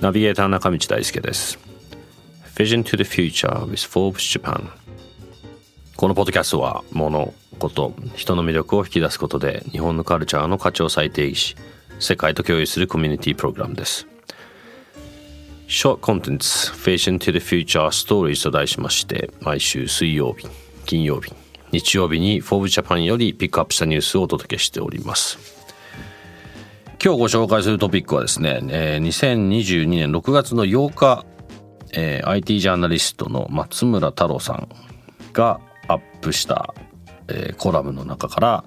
ナビゲーター中道大輔です。Vision to the Future with Forbes Japan このポッドキャストは物事人の魅力を引き出すことで日本のカルチャーの価値を再定義し世界と共有するコミュニティプログラムです。Short Contents Vision to the Future Stories と題しまして毎週水曜日金曜日日曜日に Forbes Japan よりピックアップしたニュースをお届けしております。今日ご紹介するトピックはですね、えー、2022年6月の8日、えー、IT ジャーナリストの松村太郎さんがアップした、えー、コラムの中から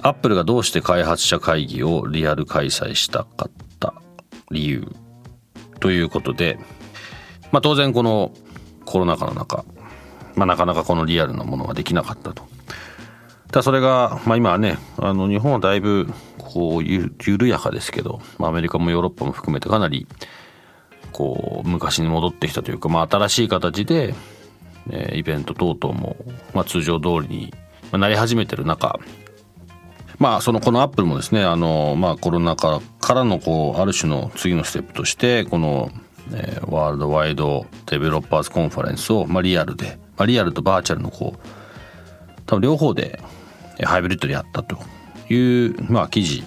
アップルがどうして開発者会議をリアル開催したかった理由ということで、まあ、当然このコロナ禍の中、まあ、なかなかこのリアルなものができなかったと。ただそれが、まあ、今はねあの日本はだいぶこうゆ緩やかですけど、まあ、アメリカもヨーロッパも含めてかなりこう昔に戻ってきたというか、まあ、新しい形で、えー、イベント等々も、まあ、通常通りになり始めてる中まあそのこのアップルもですねあの、まあ、コロナ禍からのこうある種の次のステップとしてこの、えー、 Worldwide Developers Conference を、まあ、リアルで、まあ、リアルとバーチャルのこう多分両方でハイブリッドでやったと。いう、まあ、記事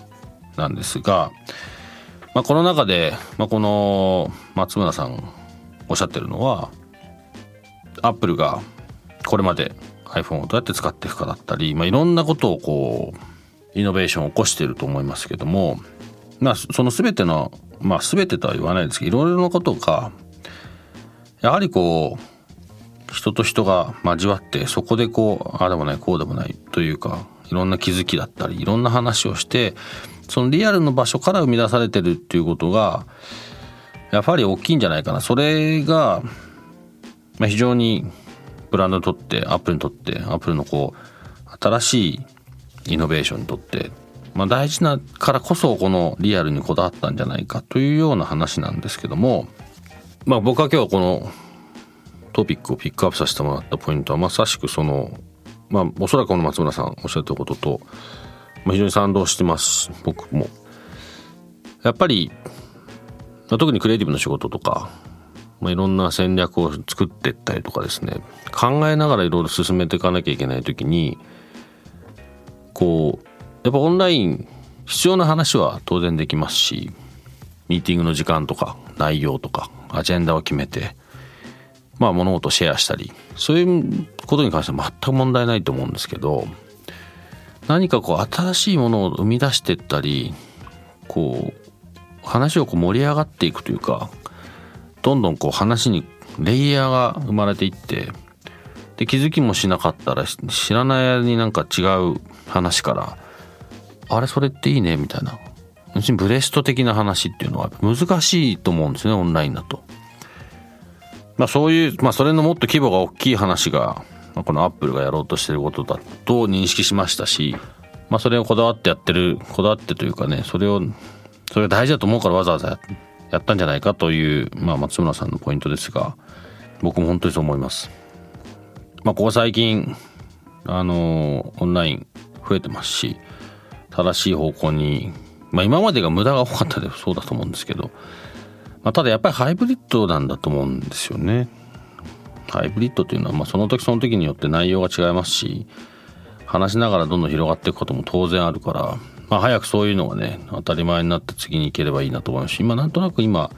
なんですが、まあ、この中で、まあ、この松村さんおっしゃってるのはアップルがこれまで iPhone をどうやって使っていくかだったり、まあ、いろんなことをこうイノベーションを起こしていると思いますけども、まあ、その全てのまあ全てとは言わないですけどいろいろなことがやはりこう人と人が交わってそこでこうああでもないこうでもないというかいろんな気づきだったりいろんな話をしてそのリアルの場所から生み出されてるっていうことがやっぱり大きいんじゃないかな。それが、ま、非常にブランドにとってアップルにとってアップルのこう新しいイノベーションにとって、まあ、大事なからこそこのリアルにこだわったんじゃないかというような話なんですけども、まあ、僕は今日このトピックをピックアップさせてもらったポイントはまさしくそのまあおそらくこの松村さんおっしゃってることと、まあ、非常に賛同してます僕も。やっぱり、まあ、特にクリエイティブの仕事とか、まあ、いろんな戦略を作っていったりとかですね考えながらいろいろ進めていかなきゃいけない時にこうやっぱオンライン必要な話は当然できますしミーティングの時間とか内容とかアジェンダを決めてまあ物事をシェアしたりそういうことに関しては全く問題ないと思うんですけど何かこう新しいものを生み出してったりこう話をこう盛り上がっていくというかどんどんこう話にレイヤーが生まれていってで気づきもしなかったら知らない間になんか違う話からあれそれっていいねみたいなブレスト的な話っていうのは難しいと思うんですねオンラインだと。まあそういう、まあそれのもっと規模が大きい話が、まあ、このアップルがやろうとしてることだと認識しましたし、まあそれをこだわってやってる、こだわってというかね、それを、それが大事だと思うからわざわざやったんじゃないかという、まあ松村さんのポイントですが、僕も本当にそう思います。まあここ最近、あの、オンライン増えてますし、正しい方向に、まあ今までが無駄が多かったでそうだと思うんですけど、まあ、ただやっぱりハイブリッドなんだと思うんですよね。ハイブリッドというのは、まあ、その時その時によって内容が違いますし話しながらどんどん広がっていくことも当然あるから、まあ、早くそういうのがね当たり前になって次に行ければいいなと思いますし今なんとなく今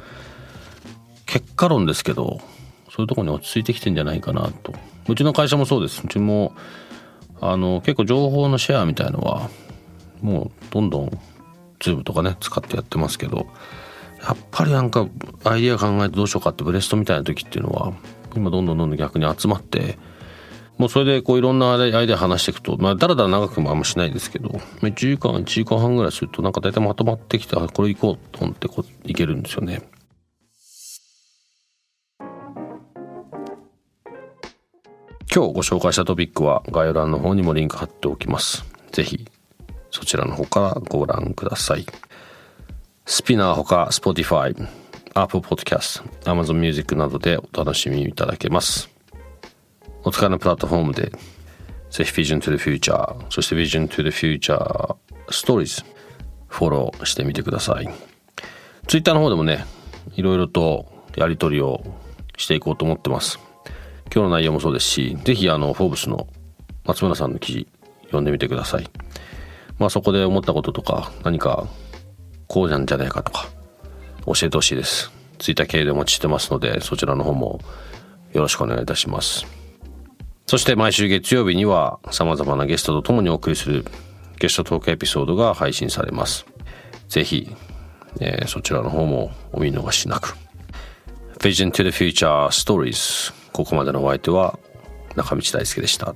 結果論ですけどそういうとこに落ち着いてきてんじゃないかなと。うちの会社もそうです。うちもあの結構情報のシェアみたいのはもうどんどん Zoom とかね使ってやってますけどやっぱりなんかアイデア考えてどうしようかってブレストみたいな時っていうのは今どんどんどんどん逆に集まってもうそれでこういろんなアイデア話していくと、まあ、だらだら長くもあんましないですけど、1時間、1時間半ぐらいすると、なんか大体まとまってきて、あ、これ行こうと思ってこういけるんですよね。今日ご紹介したトピックは概要欄の方にもリンク貼っておきます。ぜひそちらの方からご覧ください。スピナーほか Spotify、Apple Podcast、Amazon Music などでお楽しみいただけます。お使いのプラットフォームでぜひ Vision to the Future、そして Vision to the Future Stories フォローしてみてください。Twitter の方でもね、いろいろとやり取りをしていこうと思ってます。今日の内容もそうですし、ぜひあの、フォーブスの松村さんの記事読んでみてください。まあそこで思ったこととか、何かこうなんじゃないかとか、教えてほしいです。ツイッター系でお待ちしてますので、そちらの方もよろしくお願いいたします。そして毎週月曜日には様々なゲストと共にお送りするゲストトークエピソードが配信されます。ぜひ、えー、そちらの方もお見逃しなく。Vision to the Future Stories ここまでのお相手は中道大輔でした。